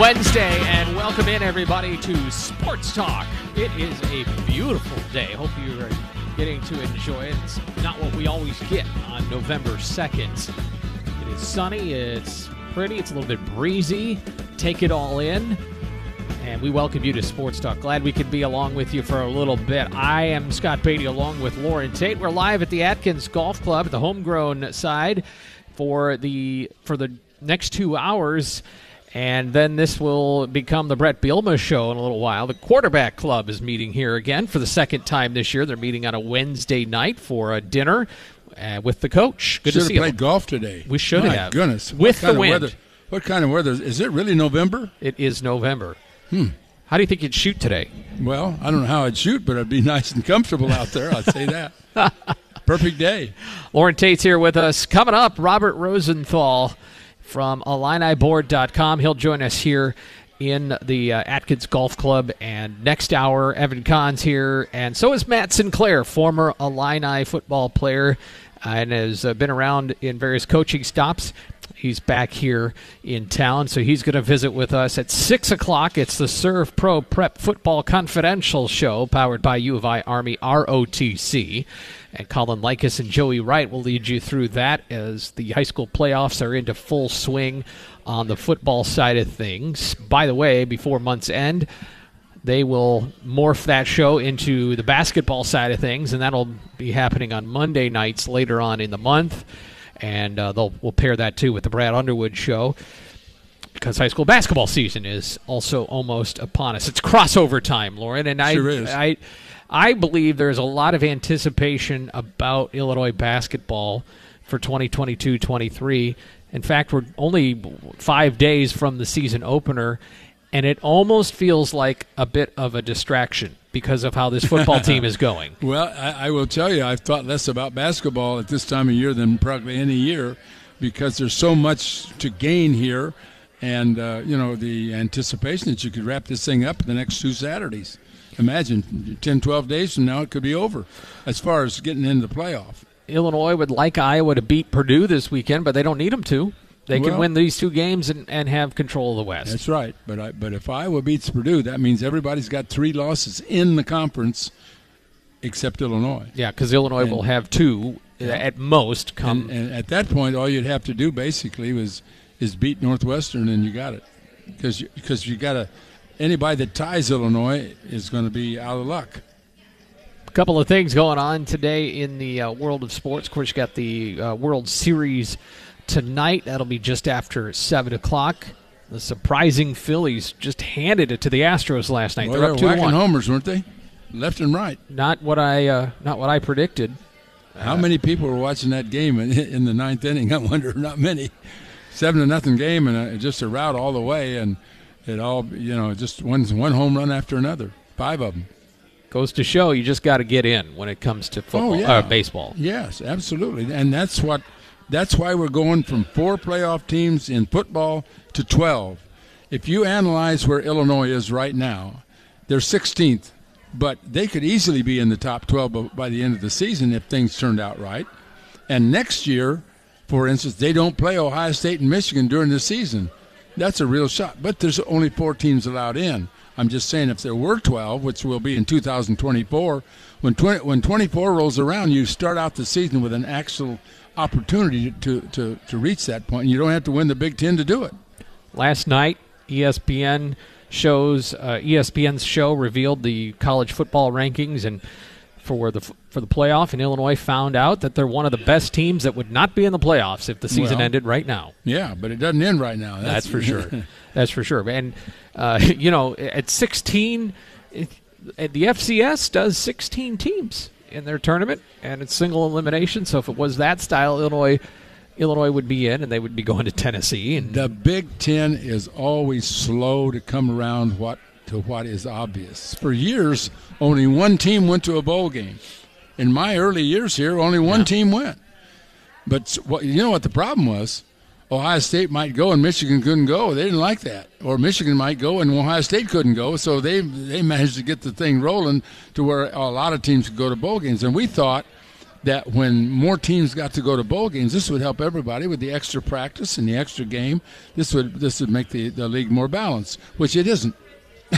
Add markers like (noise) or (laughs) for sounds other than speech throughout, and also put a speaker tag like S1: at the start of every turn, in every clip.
S1: Wednesday, and welcome in everybody to Sports Talk. It is a beautiful day. Hope you are getting to enjoy it. It's not what we always get on November 2nd. It is sunny, it's pretty, it's a little bit breezy. Take it all in. And we welcome you to Sports Talk. Glad we could be along with you for a little bit. I am Scott Beatty along with Loren Tate. We're live at the Atkins Golf Club, the homegrown side, for the for the next two hours. And then this will become the Brett Bielema show in a little while. The quarterback club is meeting here again for the second time this year. They're meeting on a Wednesday night for a dinner uh, with the coach. Good
S2: should
S1: to see
S2: have played
S1: you.
S2: golf today.
S1: We should
S2: My
S1: have.
S2: Goodness,
S1: With
S2: what
S1: the
S2: kind of
S1: wind.
S2: Weather, what kind of weather is it? Really November?
S1: It is November.
S2: Hmm.
S1: How do you think you'd shoot today?
S2: Well, I don't know how I'd shoot, but it'd be (laughs) nice and comfortable out there. I'd say that. (laughs) Perfect day.
S1: Loren Tate's here with us. Coming up, Robert Rosenthal from IlliniBoard.com. He'll join us here in the uh, Atkins Golf Club. And next hour, Evan Kahn's here. And so is Matt Sinclair, former Illini football player and has uh, been around in various coaching stops. He's back here in town, so he's going to visit with us at 6 o'clock. It's the Servpro Prep Football Confidential Show, powered by U of I Army ROTC. And Colin Likas and Joey Wright will lead you through that as the high school playoffs are into full swing on the football side of things. By the way, before month's end, they will morph that show into the basketball side of things, and that'll be happening on Monday nights later on in the month. And uh, they'll we'll pair that too with the Brad Underwood show because high school basketball season is also almost upon us. It's crossover time, Loren, and I
S2: Sure is.
S1: I I believe there's a lot of anticipation about Illinois basketball for 2022-23. In fact, we're only 5 days from the season opener and it almost feels like a bit of a distraction because of how this football team is (laughs) going.
S2: Well, I, I will tell you, I've thought less about basketball at this time of year than probably any year because there's so much to gain here. And, uh, you know, the anticipation that you could wrap this thing up the next two Saturdays. Imagine 10, 12 days from now, it could be over as far as getting into the playoff.
S1: Illinois would like Iowa to beat Purdue this weekend, but they don't need them to. They can win these two games and, and have control of the West.
S2: That's right. But I, but if Iowa beats Purdue, that means everybody's got three losses in the conference except Illinois.
S1: Yeah, because Illinois
S2: And-
S1: will have two uh, at most come.
S2: And, and at that point, all you'd have to do basically was is beat Northwestern, and you got it. Because you, because you got to anybody that ties Illinois is going to be out of luck.
S1: A couple of things going on today in the uh, world of sports. Of course, you got the uh, World Series tonight. That'll be just after 7 o'clock. The surprising Phillies just handed it to the Astros last night.
S2: Well,
S1: They're
S2: they
S1: up 2
S2: whacking
S1: 1.
S2: homers, weren't they? Left and right.
S1: Not what I uh, not what I predicted.
S2: How many people were watching that game in, in the ninth inning? (laughs) I wonder. Not many. Seven to nothing game, and uh just a rout all the way, and it all you know, just one one home run after another, five of them.
S1: Goes to show you just got to get in when it comes to football,
S2: Oh, yeah.
S1: uh, baseball.
S2: Yes, absolutely, and that's what that's why we're going from four playoff teams in football to twelve. If you analyze where Illinois is right now, they're 16th, but they could easily be in the top 12 by- by the end of the season if things turned out right. And next year, for instance, they don't play Ohio State and Michigan during the season. That's a real shot. But there's only four teams allowed in. I'm just saying if there were 12, which will be in 2024, when 20, when 24 rolls around, you start out the season with an actual opportunity to, to, to reach that point. You don't have to win the Big Ten to do it.
S1: Last night, ESPN shows uh, ESPN's show revealed the college football rankings, and for the for the playoff, and Illinois found out that they're one of the best teams that would not be in the playoffs if the season
S2: Well,
S1: ended right now.
S2: Yeah, but it doesn't end right now.
S1: That's, for sure. (laughs) That's for sure. And uh, (laughs) you know, at 16, it, the FCS does 16 teams in their tournament, and it's single elimination. So if it was that style, Illinois. Illinois would be in, and they would be going to Tennessee. And
S2: the Big Ten is always slow to come around what to what is obvious. For years, only one team went to a bowl game. In my early years here, only one team went. But what you know what the problem was? Ohio State might go and Michigan couldn't go. They didn't like that. Or Michigan might go and Ohio State couldn't go. So they they managed to get the thing rolling to where a lot of teams could go to bowl games. And we thought that when more teams got to go to bowl games, this would help everybody with the extra practice and the extra game. This would this would make the, the league more balanced, which it isn't.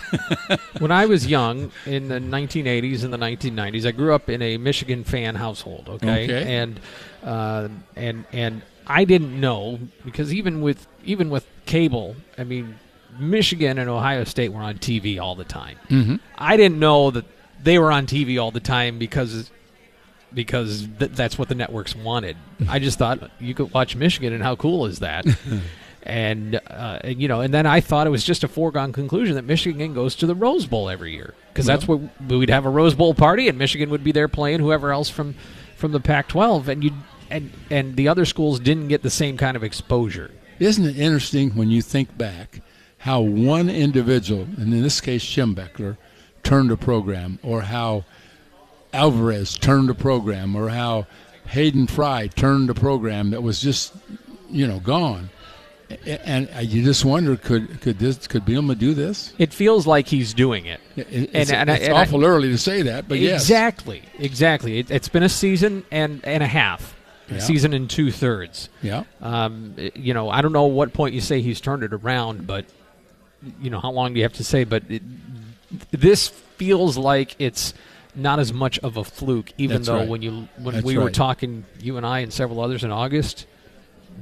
S2: (laughs)
S1: when I was young in the 1980s and the 1990s, I grew up in a Michigan fan household. Okay,
S2: Okay.
S1: and uh, and and I didn't know because even with even with cable, I mean, Michigan and Ohio State were on TV all the time. Mm-hmm. I didn't know that they were on TV all the time because because th- that's what the networks wanted. (laughs) I just thought you could watch Michigan, and how cool is that? (laughs) and uh, you know, and then I thought it was just a foregone conclusion that Michigan goes to the Rose Bowl every year because that's what we'd have a Rose Bowl party, and Michigan would be there playing whoever else from from the Pac-12, and you and and the other schools didn't get the same kind of exposure.
S2: Isn't it interesting when you think back how one individual, and in this case Schembechler, turned a program, or how Alvarez turned a program, or how Hayden Fry turned a program that was just, you know, gone. And you just wonder, could could this could Bielema do this?
S1: It feels like he's doing it.
S2: It- It's,
S1: And- and
S2: it's
S1: and I-
S2: awful early to say that, but yes,
S1: Exactly, exactly. It, it's been a season and and a half, a
S2: Yeah.
S1: season and two thirds.
S2: yeah.
S1: Um, you know, I don't know what point you say he's turned it around, but you know, how long do you have to say? But it, this feels like it's not as much of a fluke, even
S2: That's
S1: though
S2: right.
S1: when you when
S2: That's
S1: we were talking, you and I and several others in August,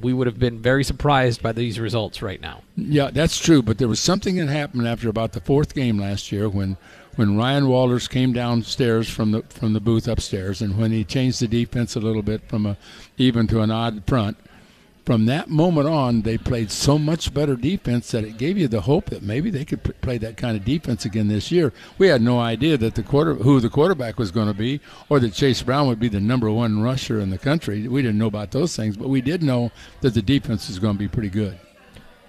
S1: we would have been very surprised by these results right now.
S2: Yeah, that's true. But there was something that happened after about the fourth game last year when, when Ryan Walters came downstairs from the from the booth upstairs, and when he changed the defense a little bit from a even to an odd front. From that moment on, they played so much better defense that it gave you the hope that maybe they could p- play that kind of defense again this year. We had no idea that the quarter who the quarterback was going to be, or that Chase Brown would be the number one rusher in the country. We didn't know about those things, but we did know that the defense was going to be pretty good.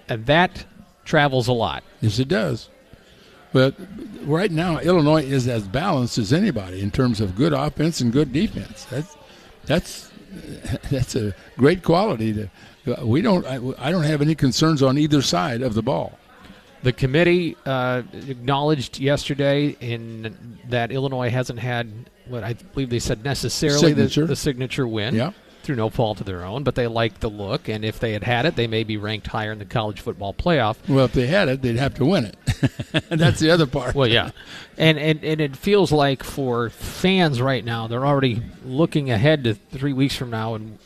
S1: And that travels a lot.
S2: Yes, it does. But right now, Illinois is as balanced as anybody in terms of good offense and good defense. That's that's (laughs) that's a great quality. To we don't I, I don't have any concerns on either side of the ball.
S1: The committee uh, acknowledged yesterday in that Illinois hasn't had what I believe they said necessarily
S2: Signature.
S1: The, the signature win
S2: Yeah.
S1: Through no fault of their own, but they like the look, and if they had had it, they may be ranked higher in the college football playoff.
S2: Well, if they had it, they'd have to win it. (laughs) that's the other part.
S1: Well, yeah, and, and and it feels like for fans right now, they're already looking ahead to three weeks from now, and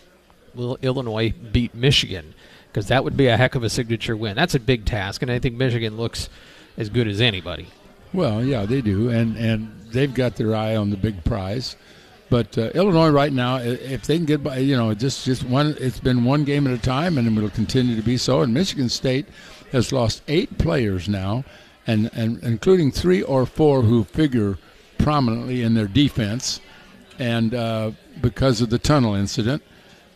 S1: will Illinois beat Michigan? Because that would be a heck of a signature win. That's a big task, and I think Michigan looks as good as anybody.
S2: Well, yeah, they do, and and they've got their eye on the big prize. But uh, Illinois right now, if they can get by, you know, just just one, it's been one game at a time, and it will continue to be so. And Michigan State has lost eight players now, and and including three or four who figure prominently in their defense, and uh, because of the tunnel incident,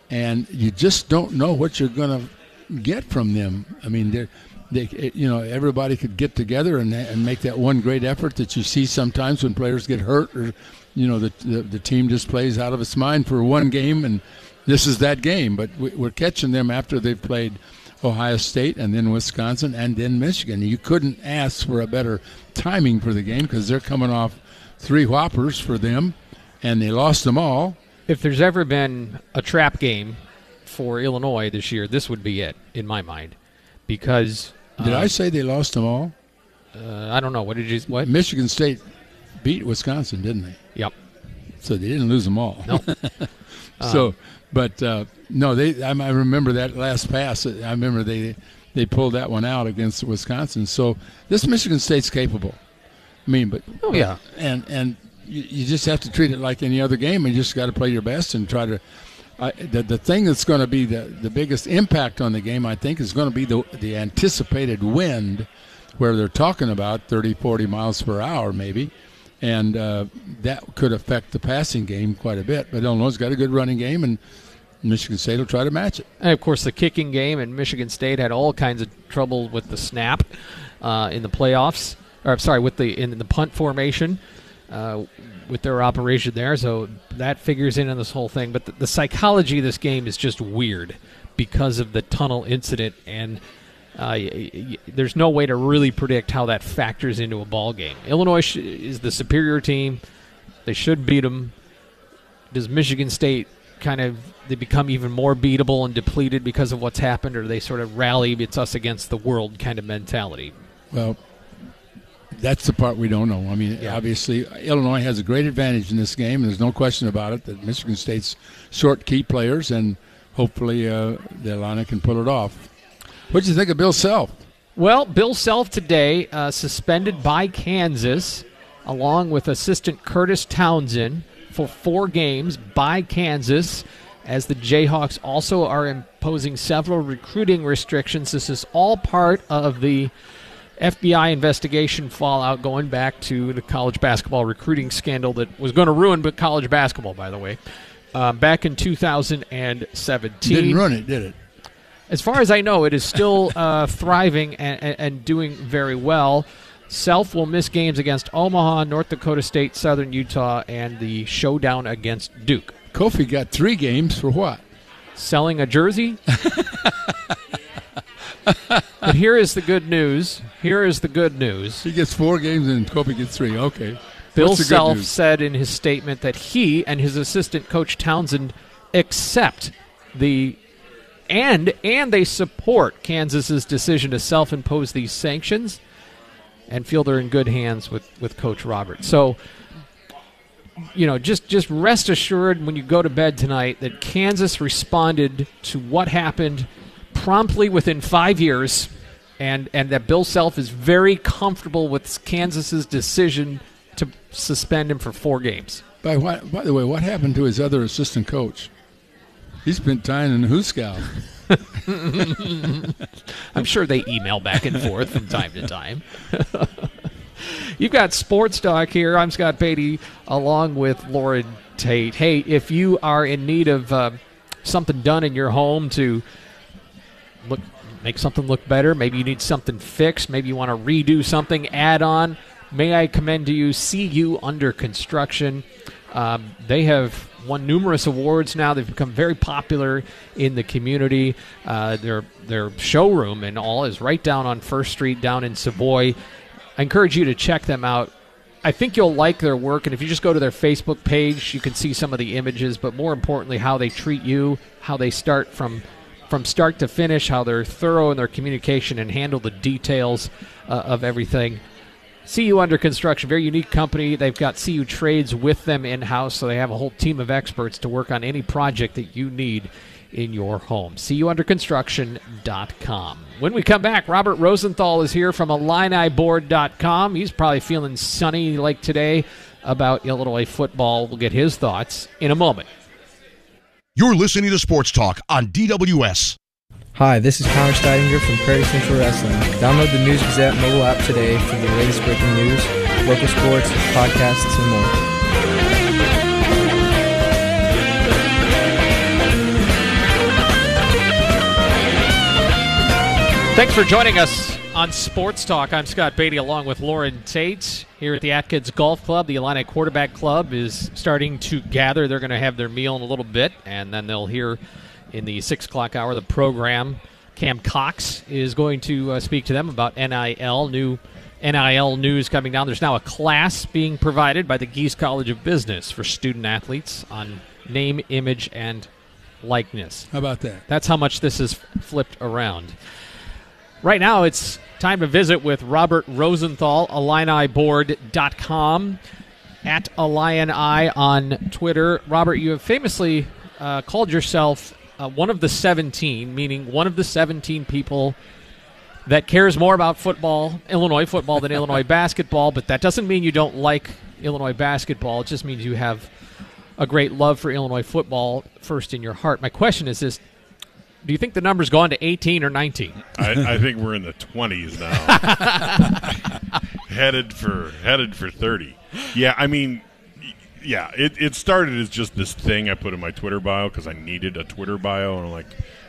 S2: and you just don't know what you're going to get from them. I mean, they're, they, you know, everybody could get together and, and make that one great effort that you see sometimes when players get hurt or, you know, the, the, the team just plays out of its mind for one game and this is that game. But we, we're catching them after they've played Ohio State and then Wisconsin and then Michigan. You couldn't ask for a better timing for the game because they're coming off three whoppers for them and they lost them all.
S1: If there's ever been a trap game for Illinois this year, this would be it in my mind, because
S2: Did
S1: uh,
S2: I say they lost them all?
S1: Uh, I don't know. What did you? What?
S2: Michigan State beat Wisconsin, didn't they? So they didn't lose them all.
S1: No. (laughs)
S2: so, but uh, no, they. I, I remember that last pass. I remember they they pulled that one out against Wisconsin. So this Michigan State's capable. I mean, but
S1: Oh, yeah.
S2: and and you, you just have to treat it like any other game, and you just got to play your best and try to. Uh, the the thing that's going to be the the biggest impact on the game, I think, is going to be the the anticipated wind, where they're talking about 30, 40 miles per hour, maybe, and uh, that could affect the passing game quite a bit. But Illinois' has got a good running game, and Michigan State will try to match it.
S1: And of course, the kicking game, and Michigan State had all kinds of trouble with the snap uh, in the playoffs. Or I'm sorry, with the in the punt formation. Uh, with their operation there, so that figures in on this whole thing. But the, the psychology of this game is just weird because of the tunnel incident, and uh, y- y- there's no way to really predict how that factors into a ball game. Illinois sh- is the superior team; they should beat them. Does Michigan State kind of they become even more beatable and depleted because of what's happened, or they sort of rally it's us against the world kind of mentality?
S2: Well, that's the part we don't know. I mean,
S1: Yeah.
S2: obviously, Illinois has a great advantage in this game. And there's no question about it that Michigan State's short key players, and hopefully uh, the Illini can pull it off. What do you think of Bill Self?
S1: Well, Bill Self today uh, suspended by Kansas, along with assistant Kurtis Townsend, for four games by Kansas, as the Jayhawks also are imposing several recruiting restrictions. This is all part of the FBI investigation fallout going back to the college basketball recruiting scandal that was going to ruin but college basketball, by the way, uh, back in 2017.
S2: Didn't run it, did it?
S1: As far as I know, it is still uh, thriving and, and, doing very well. Self will miss games against Omaha, North Dakota State, Southern Utah, and the showdown against Duke.
S2: Kofi got three games for what?
S1: Selling a jersey? (laughs) but here is the good news. Here is the good news.
S2: He gets four games and Kofi gets three. Okay.
S1: Bill
S2: What's the good
S1: Self said in his statement that he and his assistant coach Townsend accept the and and they support Kansas's decision to self-impose these sanctions and feel they're in good hands with with coach Robert. So you know, just just rest assured when you go to bed tonight that Kansas responded to what happened promptly within 5 years and and that Bill Self is very comfortable with Kansas's decision to suspend him for 4 games.
S2: By, what, by the way, what happened to his other assistant coach? He spent time in Hooskow. (laughs)
S1: I'm sure they email back and forth from time to time. (laughs) You've got Sports Talk here. I'm Scott Beatty along with Loren Tate. Hey, if you are in need of uh, something done in your home to look make something look better, maybe you need something fixed, maybe you want to redo something, add on, may I commend to you CU Under Construction. Um, they have won numerous awards now. They've become very popular in the community. Uh, their their showroom and all is right down on First Street down in Savoy. I encourage you to check them out. I think you'll like their work, and if you just go to their Facebook page, you can see some of the images. But more importantly, how they treat you, how they start from from start to finish, how they're thorough in their communication and handle the details uh, of everything. CU Under Construction, very unique company. They've got CU trades with them in house, so they have a whole team of experts to work on any project that you need in your home. CUUnderConstruction.com. When we come back, Robert Rosenthal is here from IlliniBoard.com. He's probably feeling sunny like today about Illinois football. We'll get his thoughts in a moment.
S3: You're listening to Sports Talk on DWS.
S4: Hi, this is Connor Steidinger from Prairie Central Wrestling. Download the News Gazette mobile app today for the latest breaking news, local sports, podcasts, and more.
S1: Thanks for joining us on Sports Talk. I'm Scott Beatty along with Loren Tate here at the Atkins Golf Club. The Illini Quarterback Club is starting to gather. They're going to have their meal in a little bit, and then they'll hear in the 6 o'clock hour the program. Cam Cox is going to uh, speak to them about NIL, new NIL news coming down. There's now a class being provided by the Gies College of Business for student athletes on name, image, and likeness.
S2: How about that?
S1: That's how much this is flipped around. Right now, it's time to visit with Robert Rosenthal, IlliniBoard.com, at Illini on Twitter. Robert, you have famously uh, called yourself uh, one of the 17, meaning one of the 17 people that cares more about football, Illinois football, than Illinois (laughs) basketball. But that doesn't mean you don't like Illinois basketball. It just means you have a great love for Illinois football first in your heart. My question is this. Do you think the number's gone to 18 or 19?
S5: I, I think we're in the 20s now. (laughs) headed for headed for 30. Yeah, I mean, y- yeah, it, it started as just this thing I put in my Twitter bio because I needed a Twitter bio, and I'm like,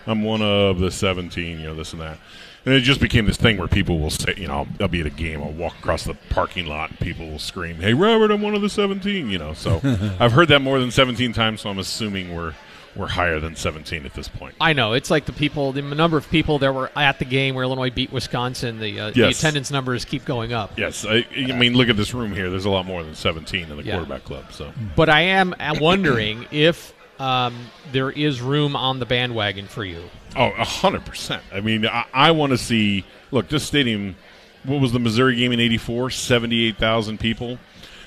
S5: I'm one of the 17, you know, this and that. And it just became this thing where people will say, you know, I'll be at a game, I'll walk across the parking lot, and people will scream, "Hey, Robert, I'm one of the 17," you know. So (laughs) I've heard that more than 17 times, so I'm assuming we're we're higher than 17 at this point.
S1: I know it's like the people, the number of people that were at the game where Illinois beat Wisconsin. The, uh, the attendance numbers keep going up.
S5: Yes, I, I mean, look at this room here. There's a lot more than 17 in the
S1: Yeah.
S5: quarterback club. So
S1: But I am wondering (coughs) if um, there is room on the bandwagon for you.
S5: Oh, a hundred percent. I mean, I, I want to see. Look, this stadium. What was the Missouri game in '84? Seventy-eight thousand people,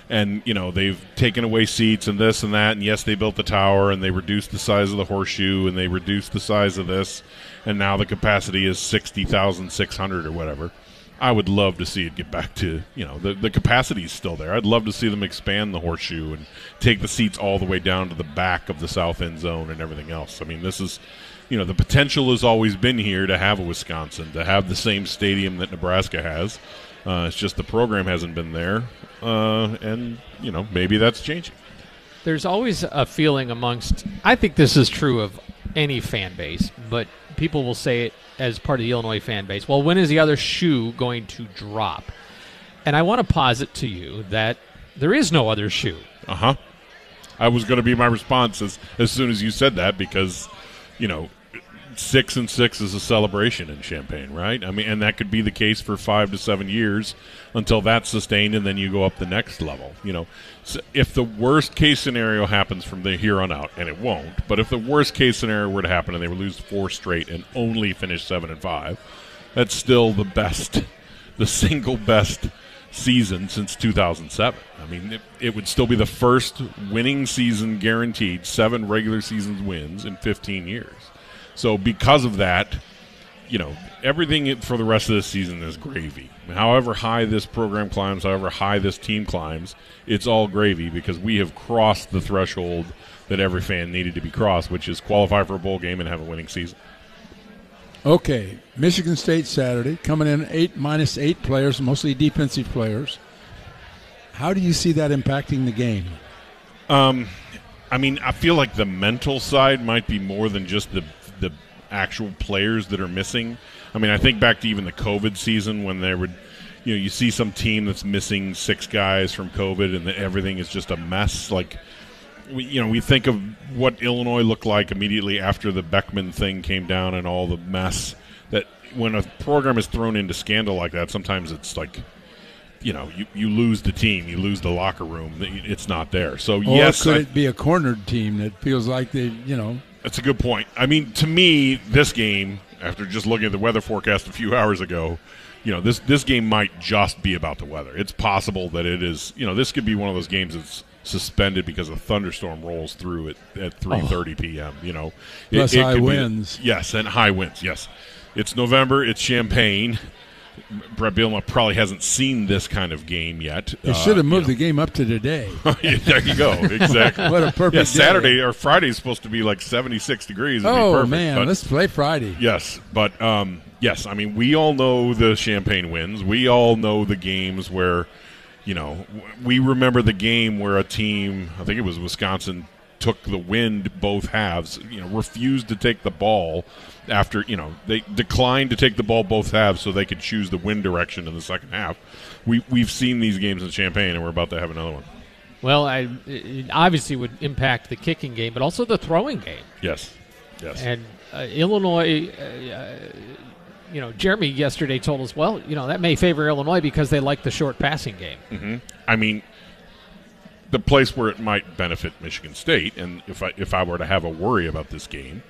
S5: and you know they've taken away seats and this and that. And yes, they built the tower and they reduced the size of the horseshoe and they reduced the size of this, and now the capacity is sixty thousand six hundred or whatever. I would love to see it get back to you know the the capacity is still there. I'd love to see them expand the horseshoe and take the seats all the way down to the back of the south end zone and everything else. I mean, this is you know the potential has always been here to have a Wisconsin to have the same stadium that Nebraska has. Uh, it's just the program hasn't been there, uh, and you know maybe that's changing.
S1: There's always a feeling amongst, I think this is true of any fan base, but people will say it as part of the Illinois fan base. Well, when is the other shoe going to drop? And I want to posit to you that there is no other shoe.
S5: Uh huh. I was going to be my response as as soon as you said that because you know six and six is a celebration in Champaign, right? I mean, and that could be the case for five to seven years until that's sustained, and then you go up the next level. You know, so if the worst case scenario happens from here on out, and it won't, but if the worst case scenario were to happen and they would lose four straight and only finish seven and five, that's still the best, (laughs) the single best season since 2007. I mean, it, it would still be the first winning season guaranteed, seven regular seasons wins in 15 years. So because of that, you know, everything for the rest of this season is gravy. However high this program climbs, however high this team climbs, it's all gravy because we have crossed the threshold that every fan needed to be crossed, which is qualify for a bowl game and have a winning season.
S2: Okay, Michigan State Saturday coming in eight minus eight players, mostly defensive players. How do you see that impacting the game?
S5: Um, I mean, I feel like the mental side might be more than just the the actual players that are missing. I mean, I think back to even the COVID season when they would, you know, you see some team that's missing six guys from COVID and that everything is just a mess. Like, we, you know, we think of what Illinois looked like immediately after the Beckman thing came down and all the mess that when a program is thrown into scandal like that, sometimes it's like. You know, you, you lose the team, you lose the locker room. It's not there. So
S2: Or
S5: yes,
S2: could
S5: I-
S2: it be a cornered team that feels like they, you know,
S5: that's a good point. I mean, to me, this game, after just looking at the weather forecast a few hours ago, you know, this this game might just be about the weather. It's possible that it is. You know, this could be one of those games that's suspended because a thunderstorm rolls through at at three thirty p.m. You know, It-
S2: Plus
S5: it
S2: high
S5: could be-
S2: winds.
S5: yes, and high winds. Yes, it's November. It's Champaign. Brett Bielema probably hasn't seen this kind of game yet.
S2: they
S5: Uh,
S2: should have
S5: you
S2: moved
S5: know.
S2: the game up to today. (laughs)
S5: there you go. (laughs) Exactly.
S2: What a perfect
S5: Yeah,
S2: day.
S5: Saturday or Friday is supposed to be like 76 degrees. It'd be
S2: oh
S5: perfect,
S2: man, let's play Friday.
S5: Yes, but um, yes, I mean we all know the Champaign wins. We all know the games where, you know, we remember the game where a team, I think it was Wisconsin, took the wind both halves. You know, refused to take the ball after you know they declined to take the ball both halves so they could choose the wind direction in the second half. We we've seen these games in Champaign, and we're about to have another one.
S1: Well, I, it obviously would impact the kicking game, but also the throwing game.
S5: Yes, yes.
S1: And uh, Illinois, uh, uh, you know, Jeremy yesterday told us, well, you know, that may favor Illinois because they like the short passing game.
S5: I mean, the place where it might benefit Michigan State, and if I if I were to have a worry about this game,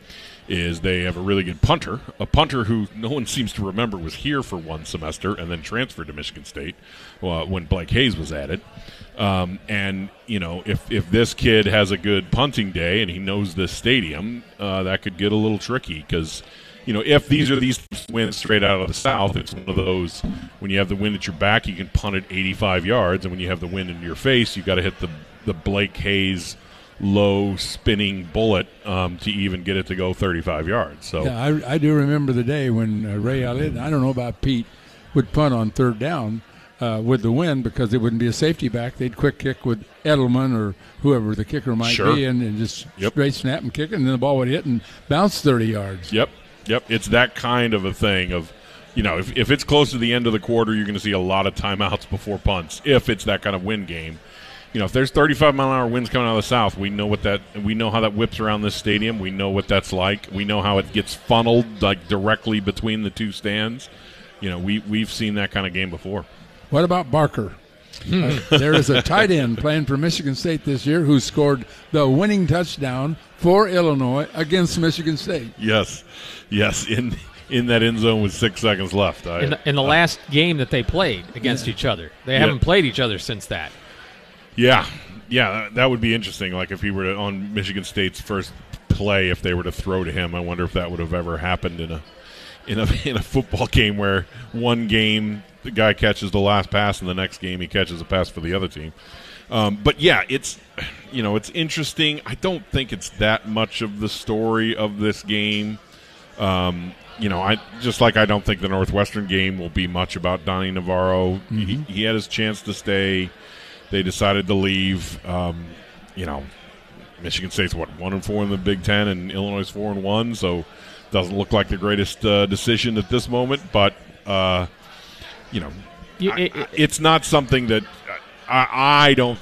S5: is they have a really good punter, a punter who no one seems to remember was here for one semester and then transferred to Michigan State uh, when Blake Hayes was at it. Um, and you know, if if this kid has a good punting day and he knows this stadium, uh, that could get a little tricky because. You know, if these are these winds straight out of the south, it's one of those when you have the wind at your back, you can punt it 85 yards, and when you have the wind in your face, you've got to hit the the Blake Hayes low spinning bullet um, to even get it to go 35 yards. So
S2: Yeah, I, I do remember the day when uh, Ray Eliot, I don't know about Pete, would punt on third down uh, with the wind because it wouldn't be a safety back. They'd quick kick with Edelman or whoever the kicker might
S5: Sure.
S2: be and, and just
S5: Yep.
S2: straight snap and kick it, and then the ball would hit and bounce 30 yards.
S5: Yep, yep. It's that kind of a thing of, you know, if, if it's close to the end of the quarter, you're going to see a lot of timeouts before punts. If it's that kind of wind game, you know, if there's 35 mile an hour winds coming out of the south, we know what that we know how that whips around this stadium. We know what that's like. We know how it gets funneled like directly between the two stands. You know, we we've seen that kind of game before.
S2: What about Barker? Uh, there is a tight end playing for Michigan State this year who scored the winning touchdown for Illinois against Michigan State.
S5: Yes, yes. In in that end zone with six seconds left. I,
S1: In the, in the last game that they played against each other, they haven't played each other since that.
S5: Yeah, yeah, that would be interesting. Like if he were to, on Michigan State's first play, if they were to throw to him, I wonder if that would have ever happened in a in a in a football game where one game the guy catches the last pass and the next game he catches a pass for the other team. Um, but yeah, it's you know it's interesting. I don't think it's that much of the story of this game. Um, you know, I just like I don't think the Northwestern game will be much about Donny Navarro. He, he had his chance to stay. They decided to leave. Um, you know, Michigan State's what one and four in the Big Ten, and Illinois is four and one. So doesn't look like the greatest uh, decision at this moment. But uh, you know,
S1: You- it-
S5: I- it's not something that I, I don't.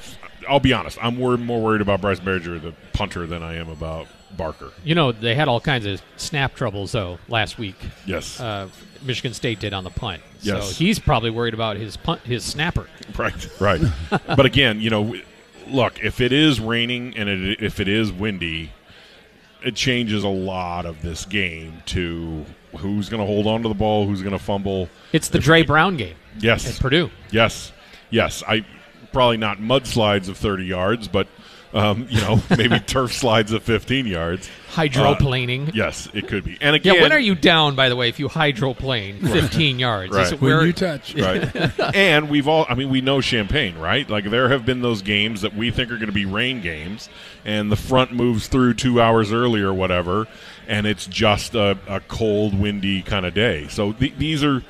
S5: I'll be honest. I'm wor- more worried about Bryce Baringer, the punter, than I am about Barker.
S1: You know, they had all kinds of snap troubles though last week.
S5: Yes,
S1: Uh, Michigan State did on the punt.
S5: Yes.
S1: So he's probably worried about his punt, his snapper.
S5: right, right. (laughs) but again, you know, look, if it is raining and it, if it is windy, it changes a lot of this game to who's going to hold on to the ball, who's going to fumble.
S1: It's the Dre Brown game
S5: Yes,
S1: at Purdue.
S5: Yes, yes. I probably not mudslides of thirty yards, but um, you know (laughs) maybe (laughs) turf slides of fifteen yards.
S1: Hydroplaning.
S5: Yes, it could be. And
S1: Yeah,
S5: again,
S1: when are you down, by the way, if you hydroplane 15 (laughs) yards? Is
S5: Right.
S1: it
S2: When
S1: where-
S2: you touch.
S5: right? and we've all, I mean, we know Champaign, right? Like there have been those games that we think are going to be rain games, and the front moves through two hours early or whatever, and it's just a, a cold, windy kind of day. So th- these are,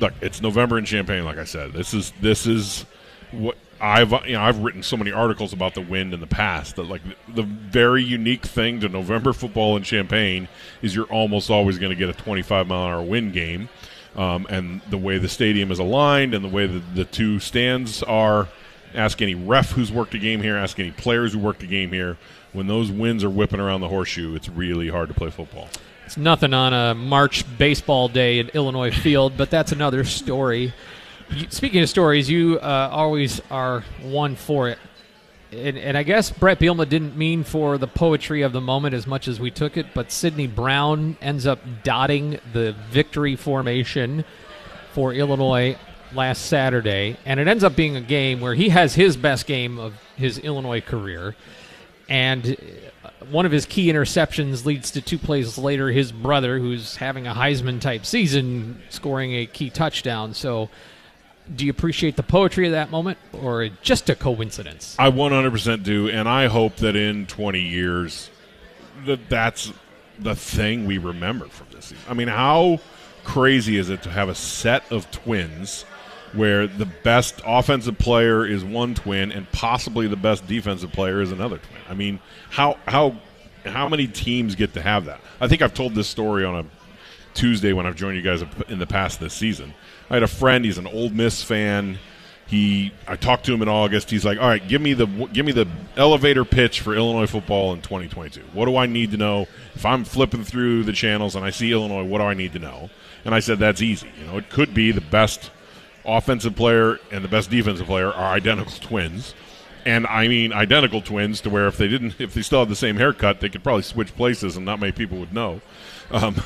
S5: look, it's November in Champaign. Like I said, this is this is what. I've you know I've written so many articles about the wind in the past that like the, the very unique thing to November football in Champaign is you're almost always going to get a 25 mile an hour wind game, um, and the way the stadium is aligned and the way that the two stands are. Ask any ref who's worked a game here. Ask any players who worked a game here. When those winds are whipping around the horseshoe, it's really hard to play football.
S1: It's nothing on a March baseball day at Illinois Field, but that's another story. Speaking of stories, you uh, always are one for it. And, and I guess Brett Bielema didn't mean for the poetry of the moment as much as we took it, but Sydney Brown ends up dotting the victory formation for Illinois last Saturday, and it ends up being a game where he has his best game of his Illinois career. And uh, one of his key interceptions leads to two plays later his brother, who's having a Heisman type season, scoring a key touchdown. So, do you appreciate the poetry of that moment, or just a coincidence?
S5: I 100% do, and I hope that in 20 years that that's the thing we remember from this season. I mean, how crazy is it to have a set of twins where the best offensive player is one twin and possibly the best defensive player is another twin? I mean, how how how many teams get to have that? I think I've told this story on a Tuesday when I've joined you guys in the past this season. I had a friend; he's an Ole Miss fan. He, I talked to him in August. He's like, "All right, give me the give me the elevator pitch for Illinois football in 2022. What do I need to know if I'm flipping through the channels and I see Illinois? What do I need to know?" And I said, "That's easy. You know, it could be the best offensive player and the best defensive player are identical twins." And I mean identical twins to where if they didn't, if they still had the same haircut, they could probably switch places and not many people would know. Um,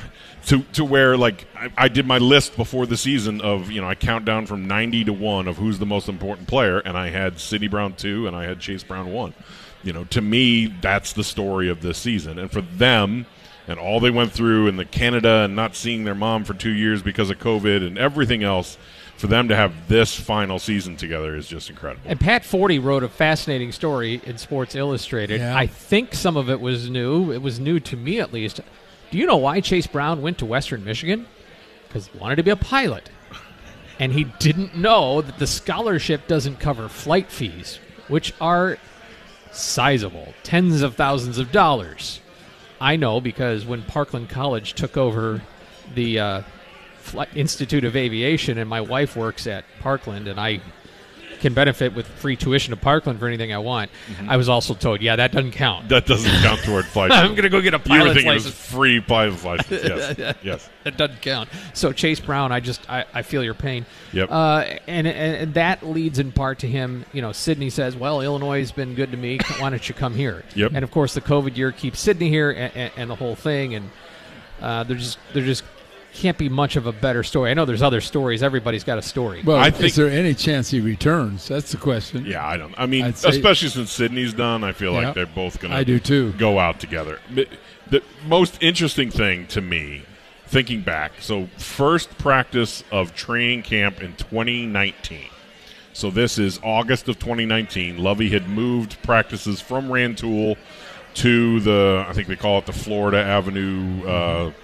S5: to to where like I, I did my list before the season of you know I count down from ninety to one of who's the most important player, and I had Sydney Brown two, and I had Chase Brown one. You know, to me, that's the story of this season, and for them, and all they went through in the Canada and not seeing their mom for two years because of COVID and everything else, for them to have this final season together is just incredible.
S1: And Pat Forde wrote a fascinating story in Sports Illustrated.
S2: Yeah.
S1: I think some of it was new. It was new to me, at least. Do you know why Chase Brown went to Western Michigan? Because he wanted to be a pilot. And he didn't know that the scholarship doesn't cover flight fees, which are sizable tens of thousands of dollars. I know because when Parkland College took over the uh, Institute of Aviation, and my wife works at Parkland, and I can benefit with free tuition to Parkland for anything I want. I was also told, yeah, that doesn't count.
S5: That doesn't count toward (laughs) flight.
S1: I'm going to go get a
S5: You were
S1: pilot's
S5: thinking it was free pilot's license. Yes. (laughs) yes.
S1: That doesn't count. So Chase Brown, I just I, I feel your pain.
S5: Yep.
S1: Uh, and, and and that leads in part to him. You know, Sydney says, "Well, Illinois has been good to me. (coughs) Why don't you come here?"
S5: Yep.
S1: And of course, the COVID year keeps Sydney here, and, and, and the whole thing. And uh, there just there just can't be much of a better story. I know there's other stories. Everybody's got a story.
S2: Well,
S5: I
S2: is
S5: think-
S2: there any chance he returns? That's the question.
S5: Yeah, I don't. I mean,
S2: I'd say-
S5: especially since Sydney's done, I feel
S2: Yeah.
S5: like they're both going to.
S2: I do too.
S5: Go out together. The- The most interesting thing to me, thinking back, so first practice of training camp in 2019. So this is August of 2019. Lovie had moved practices from Rantoul to the, I think they call it the Florida Avenue. Uh,
S1: it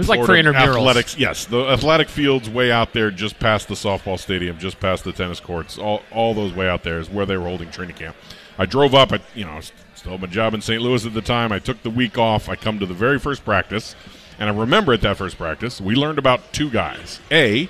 S1: was like for intramurals.
S5: Athletics, yes, the athletic fields way out there, just past the softball stadium, just past the tennis courts, all all those way out there is where they were holding training camp. I drove up. I, you know, still had my job in St. Louis at the time. I took the week off. I come to the very first practice, and I remember at that first practice we learned about two guys. A,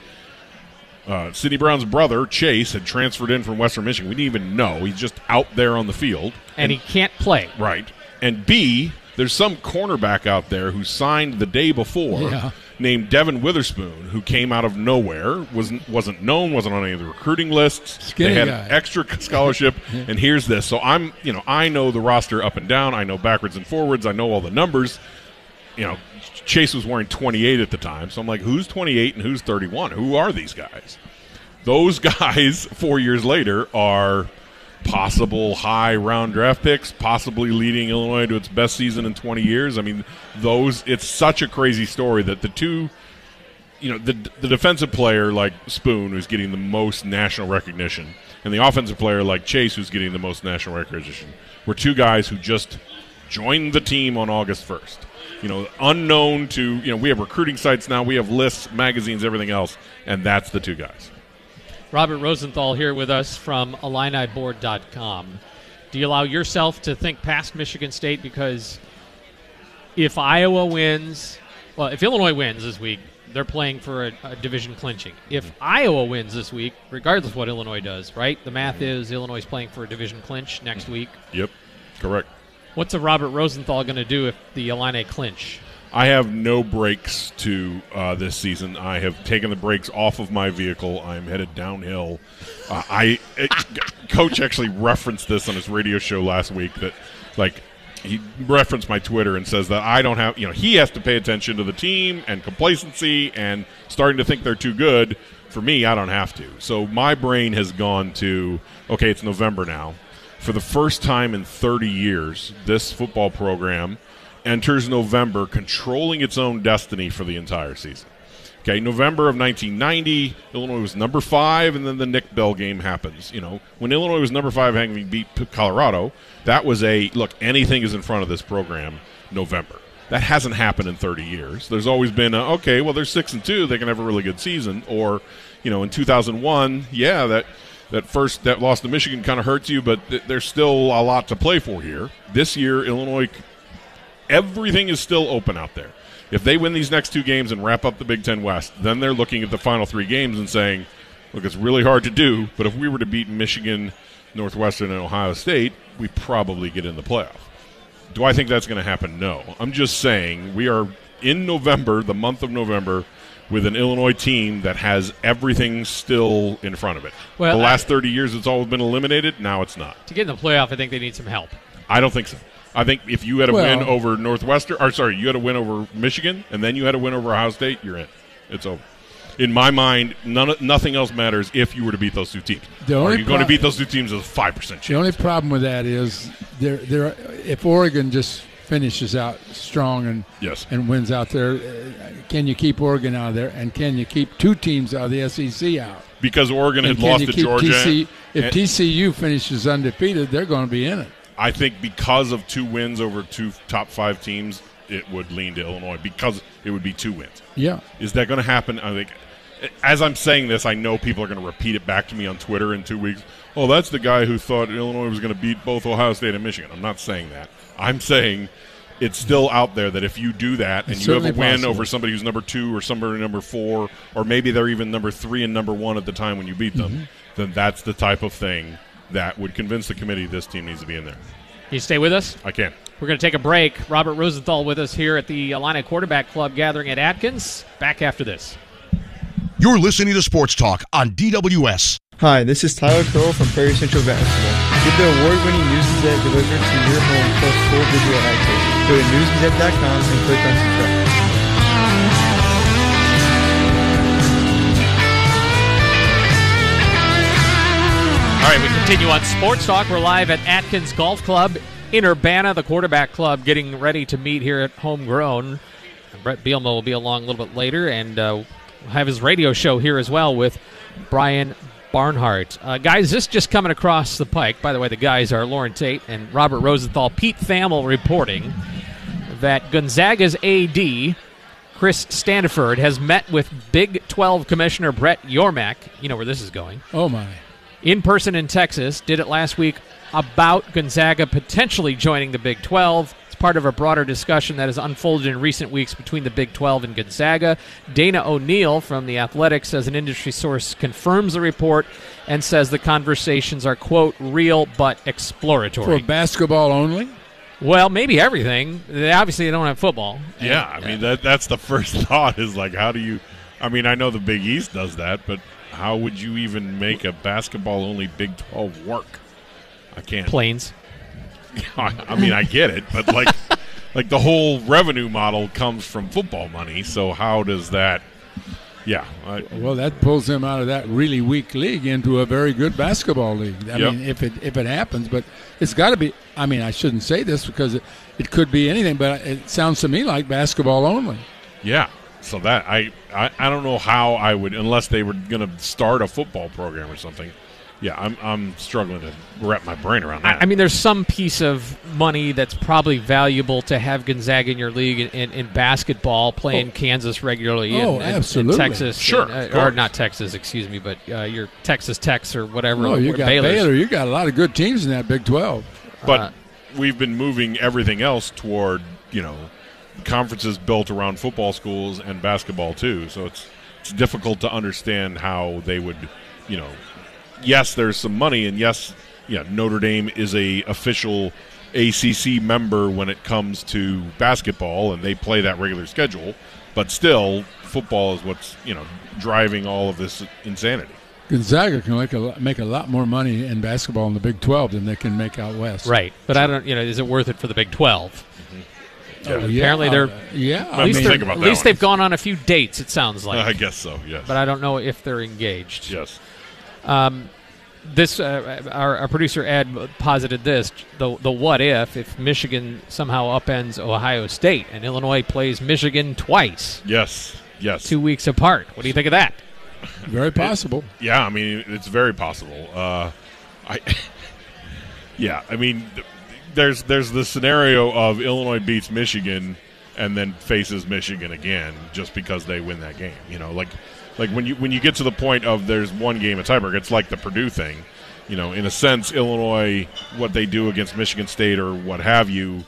S5: uh, Sydney Brown's brother Chase had transferred in from Western Michigan. We didn't even know. He's just out there on the field.
S1: and he can't play.
S5: Right. And B, there's some cornerback out there who signed the day before
S2: Yeah.
S5: named Devin Witherspoon who came out of nowhere, wasn't wasn't known, wasn't on any of the recruiting lists.
S2: Skinny
S5: they had
S2: guy.
S5: an extra (laughs) scholarship (laughs) and here's this. So I'm, you know, I know the roster up and down, I know backwards and forwards, I know all the numbers. You know, Chase was wearing 28 at the time. So I'm like, who's 28 and who's 31? Who are these guys? Those (laughs) guys 4 years later are possible high round draft picks, possibly leading Illinois to its best season in 20 years. I mean, those it's such a crazy story that the two you know, the the defensive player like Spoon who's getting the most national recognition and the offensive player like Chase who's getting the most national recognition were two guys who just joined the team on August 1st. You know, unknown to, you know, we have recruiting sites now, we have lists, magazines, everything else, and that's the two guys.
S1: Robert Rosenthal here with us from IlliniBoard.com. Do you allow yourself to think past Michigan State? Because if Iowa wins, well, if Illinois wins this week, they're playing for a, a division clinching. If mm-hmm. Iowa wins this week, regardless of what Illinois does, right? The math mm-hmm. is Illinois is playing for a division clinch next mm-hmm. week.
S5: Yep. Correct.
S1: What's a Robert Rosenthal going to do if the Illini clinch?
S5: I have no brakes to uh, this season. I have taken the brakes off of my vehicle. I'm headed downhill. Uh, I it, coach actually referenced this on his radio show last week that like he referenced my Twitter and says that I don't have you know he has to pay attention to the team and complacency and starting to think they're too good. For me, I don't have to. So my brain has gone to okay, it's November now. For the first time in 30 years, this football program enters November controlling its own destiny for the entire season. Okay, November of 1990, Illinois was number five, and then the Nick Bell game happens. You know, when Illinois was number five, having beat Colorado, that was a look. Anything is in front of this program. November. That hasn't happened in 30 years. There's always been a, okay. Well, they're six and two. They can have a really good season. Or, you know, in 2001, yeah, that that first that loss to Michigan kind of hurts you, but th- there's still a lot to play for here. This year, Illinois everything is still open out there. If they win these next two games and wrap up the Big Ten West, then they're looking at the final three games and saying, look, it's really hard to do, but if we were to beat Michigan, Northwestern, and Ohio State, we probably get in the playoff. Do I think that's going to happen? No. I'm just saying we are in November, the month of November, with an Illinois team that has everything still in front of it.
S1: Well,
S5: the
S1: I-
S5: last 30 years, it's always been eliminated. Now it's not.
S1: To get in the playoff, I think they need some help.
S5: I don't think so. I think if you had a
S2: Well-
S5: win over Northwestern, or sorry, you had a win over Michigan, and then you had a win over Ohio State, you're in. It's over. In my mind, none, nothing else matters if you were to beat those two teams.
S2: The
S5: Are
S2: only
S5: you going to beat those two teams is a five percent
S2: The only problem with that is there, there. If Oregon just finishes out strong and
S5: Yes.
S2: and wins out there, can you keep Oregon out of there? And can you keep two teams out of the SEC out?
S5: because Oregon
S2: And
S5: had lost to Georgia.
S2: TC, if
S5: and-
S2: TCU finishes undefeated, they're going to be in it.
S5: I think because of two wins over two top five teams, it would lean to Illinois because it would be two wins.
S2: Yeah.
S5: Is that going to happen? I think. As I'm saying this, I know people are going to repeat it back to me on Twitter in two weeks. Oh, that's the guy who thought Illinois was going to beat both Ohio State and Michigan. I'm not saying that. I'm saying it's still out there that if you do that and
S2: It's
S5: you have a win
S2: possible.
S5: over somebody who's number two or somebody number four, or maybe they're even number three and number one at the time when you beat them,
S2: Mm-hmm.
S5: then that's the type of thing that would convince the committee this team needs to be in there.
S1: You stay with us?
S5: I can.
S1: We're going to take a break. Robert Rosenthal with us here at the Illini Quarterback Club gathering at Atkins. Back after this.
S3: You're listening to Sports Talk on DWS.
S4: Hi, this is Tyler Curl from Prairie Central Basketball. Get the award-winning News Gazette delivered to your home plus full digital access. Go to newsgazette.com and click on subscribe.
S1: All right, we continue on Sports Talk. We're live at Atkins Golf Club in Urbana, the quarterback club, getting ready to meet here at Homegrown. Brett Bielema will be along a little bit later and uh, have his radio show here as well with Brian Barnhart. Uh, guys, this just coming across the pike. By the way, the guys are Loren Tate and Robert Rosenthal. Pete Thamel reporting that Gonzaga's AD, Chris Standiford, has met with Big 12 Commissioner Brett Yormark. You know where this is going
S2: Oh my.
S1: In person in Texas, did it last week about Gonzaga potentially joining the Big 12. It's part of a broader discussion that has unfolded in recent weeks between the Big 12 and Gonzaga. Dana O'Neill from The Athletic says an industry source confirms the report and says the conversations are, quote, real but exploratory.
S2: For basketball only?
S1: well, maybe everything. They obviously they don't have football.
S5: Yeah, I mean that that's the first (laughs) thought is like how do you I mean I know the Big East does that, but how would you even make a basketball only Big 12 work? I can't.
S1: Planes. (laughs)
S5: I, I mean I get it, but like (laughs) like the whole revenue model comes from football money, so how does that Yeah, I,
S2: Well, that pulls them out of that really weak league into a very good basketball league. I
S5: Yep.
S2: mean, if it if it happens, but it's got to be. I mean, I shouldn't say this because it, it could be anything, but it sounds to me like basketball only.
S5: Yeah. So that I, I I don't know how I would unless they were going to start a football program or something. Yeah, I'm I'm struggling to wrap my brain around that.
S1: I I mean, there's some piece of money that's probably valuable to have Gonzaga in your league in, in, in basketball, playing
S2: Oh.
S1: Kansas regularly.
S2: Oh,
S1: and, and- and
S2: absolutely.
S1: Texas,
S5: Sure,
S1: and, uh, or not Texas, excuse me, but uh, your Texas Techs or whatever.
S2: No, you got
S1: Baylor's.
S2: Baylor. You got a lot of good teams in that Big Twelve.
S5: but
S1: uh,
S5: we've been moving everything else toward you know conferences built around football schools and basketball too. So it's it's difficult to understand how they would you know yes there's some money and yes yeah Notre Dame is a official ACC member when it comes to basketball and they play that regular schedule but still football is what's you know driving all of this insanity
S2: Gonzaga can make a lot, make a lot more money in basketball in the Big Twelve than they can make out west.
S1: Right, but I don't. You know, is it worth it for the Big mm-hmm. Twelve?
S2: Oh, yeah.
S1: Apparently they're-
S2: Uh, yeah.
S5: At
S2: I
S5: least
S2: mean,
S5: think about
S1: At least they've gone on a few dates. It sounds like,
S5: I guess so yes
S1: but I don't know if they're engaged.
S5: yes
S1: this uh, our, our producer Ed posited this the the what if if Michigan somehow upends Ohio State and Illinois plays Michigan twice
S5: yes yes
S1: two weeks apart what do you think of that
S2: very possible.
S5: Yeah, I mean it's very possible. Uh, I, (laughs) yeah, I mean th- there's there's the scenario of Illinois beats Michigan and then faces Michigan again just because they win that game. You know, like like when you when you get to the point of there's one game at tiebreaker, it's like the Purdue thing. You know, in a sense, Illinois what they do against Michigan State or what have you.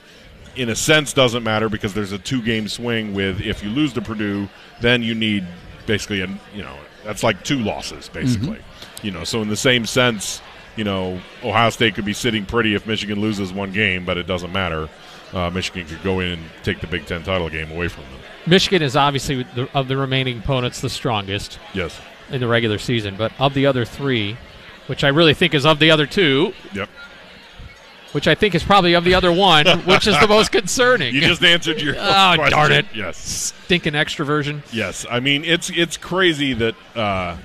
S5: In a sense, doesn't matter because there's a two-game swing. With if you lose to Purdue, then you need basically a you know that's like two losses basically mm-hmm. you know so in the same sense you know ohio state could be sitting pretty if michigan loses one game but it doesn't matter. Uh, michigan could go in and take the big ten title game away from them.
S1: Michigan is obviously the, of the remaining opponents the strongest
S5: yes.
S1: in the regular season but of the other three which I really think is of the other two
S5: yep.
S1: which I think is probably of the other one (laughs) which is the most concerning.
S5: You just answered your (laughs)
S1: Oh,
S5: question.
S1: darn it.
S5: yes.
S1: Stinking extroversion.
S5: Yes, I mean it's it's crazy that uh,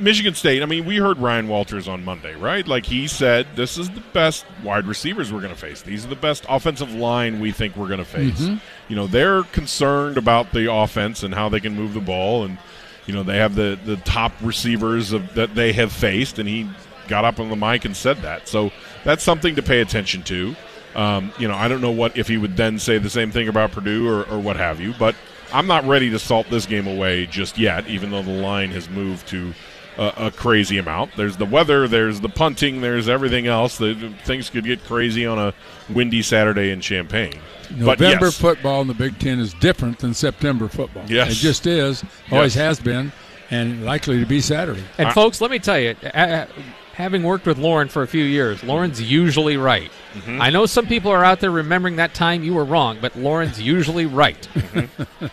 S5: Michigan State. I mean, we heard Ryan Walters on Monday, right? Like he said, this is the best wide receivers we're going to face. These are the best offensive line we think we're going to face. You know, they're concerned about the offense and how they can move the ball, and you know they have the the top receivers of, that they have faced, and he got up on the mic and said that. So that's something to pay attention to. Um, you know, I don't know what if he would then say the same thing about Purdue or, or what have you, but I'm not ready to salt this game away just yet, even though the line has moved to a, a crazy amount. There's the weather, there's the punting, there's everything else. The, things could get crazy on a windy Saturday in Champaign. but
S2: November
S5: yes,
S2: football in the Big Ten is different than September football.
S5: Yes.
S2: It just is, always
S5: Yes.
S2: has been, and likely to be Saturday.
S1: And
S5: I-
S1: folks, let me tell you, uh, having worked with Loren for a few years, Loren's usually right.
S5: Mm-hmm.
S1: I know some people are out there remembering that time you were wrong, but Loren's usually right.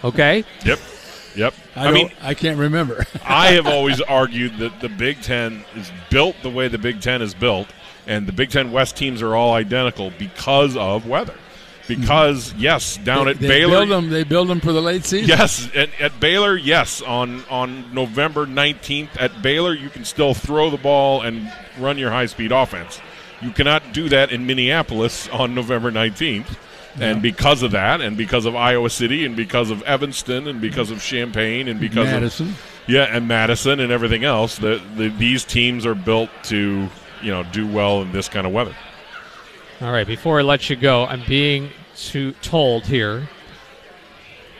S1: okay?
S5: Yep. Yep.
S2: I,
S5: I, mean,
S2: I can't remember. (laughs)
S5: I have always argued that the Big Ten is built the way the Big Ten is built, and the Big Ten West teams are all identical because of weather. Because mm-hmm. yes, down
S2: they,
S5: at
S2: they
S5: Baylor,
S2: build them. They build them for the late season.
S5: Yes, at, at Baylor, yes. On on November nineteenth at Baylor, you can still throw the ball and run your high speed offense. You cannot do that in Minneapolis on November nineteenth. And because of that, and because of Iowa City, and because of Evanston, and because of Champaign, and because of
S2: Madison.
S5: of yeah, and Madison, and everything else, the, the, these teams are built to you know do well in this kind of weather.
S1: All right, before I let you go, I'm being to, told here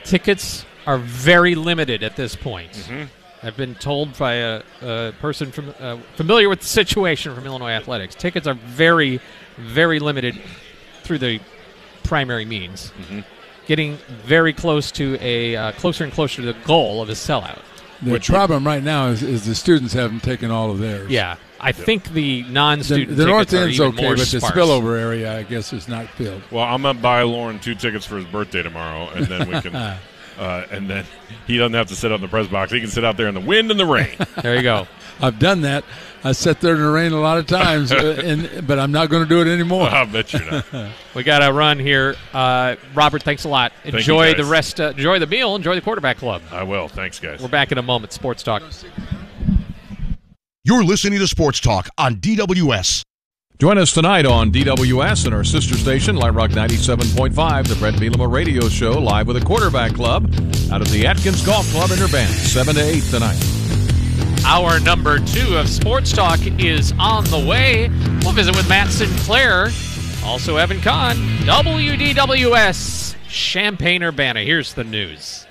S1: tickets are very limited at this point.
S5: Mm-hmm.
S1: I've been told by a, a person from uh, familiar with the situation from Illinois Athletics. Tickets are very, very limited through the primary means.
S5: Mm-hmm.
S1: Getting very close to a uh, closer and closer to the goal of a sellout.
S2: The
S5: Which would-
S2: problem right now is, is the students haven't taken all of theirs.
S1: Yeah, I think the
S2: The,
S1: non-student
S2: the
S1: tickets
S2: north
S1: are
S2: end's
S1: even
S2: okay,
S1: more
S2: but the spillover area, I guess, is not filled.
S5: Well, I'm gonna buy Loren two tickets for his birthday tomorrow, and then we can, (laughs) uh, and then he doesn't have to sit out in the press box. He can sit out there in the wind and the rain.
S1: There you go. (laughs)
S2: I've done that. I sat there in the rain a lot of times, uh, (laughs) and, but I'm not going to do it anymore.
S5: I bet you're not. (laughs)
S1: We got to run here. Uh, Robert, thanks a lot.
S5: you,
S1: Enjoy the
S5: guys.
S1: rest. Uh, enjoy the meal. Enjoy the quarterback club.
S5: I will. Thanks, guys.
S1: We're back in a moment. Sports talk.
S3: You're listening to Sports Talk on DWS.
S6: Join us tonight on DWS and our sister station, Light Rock 97.5, the Brett Bielema Radio Show, live with the Quarterback Club out of the Atkins Golf Club in Urbana, 7 to 8 tonight.
S1: Hour number two of Sports Talk is on the way. We'll visit with Matt Sinclair, also Evan Kahn, WDWS, Champaign Urbana. Here's the news.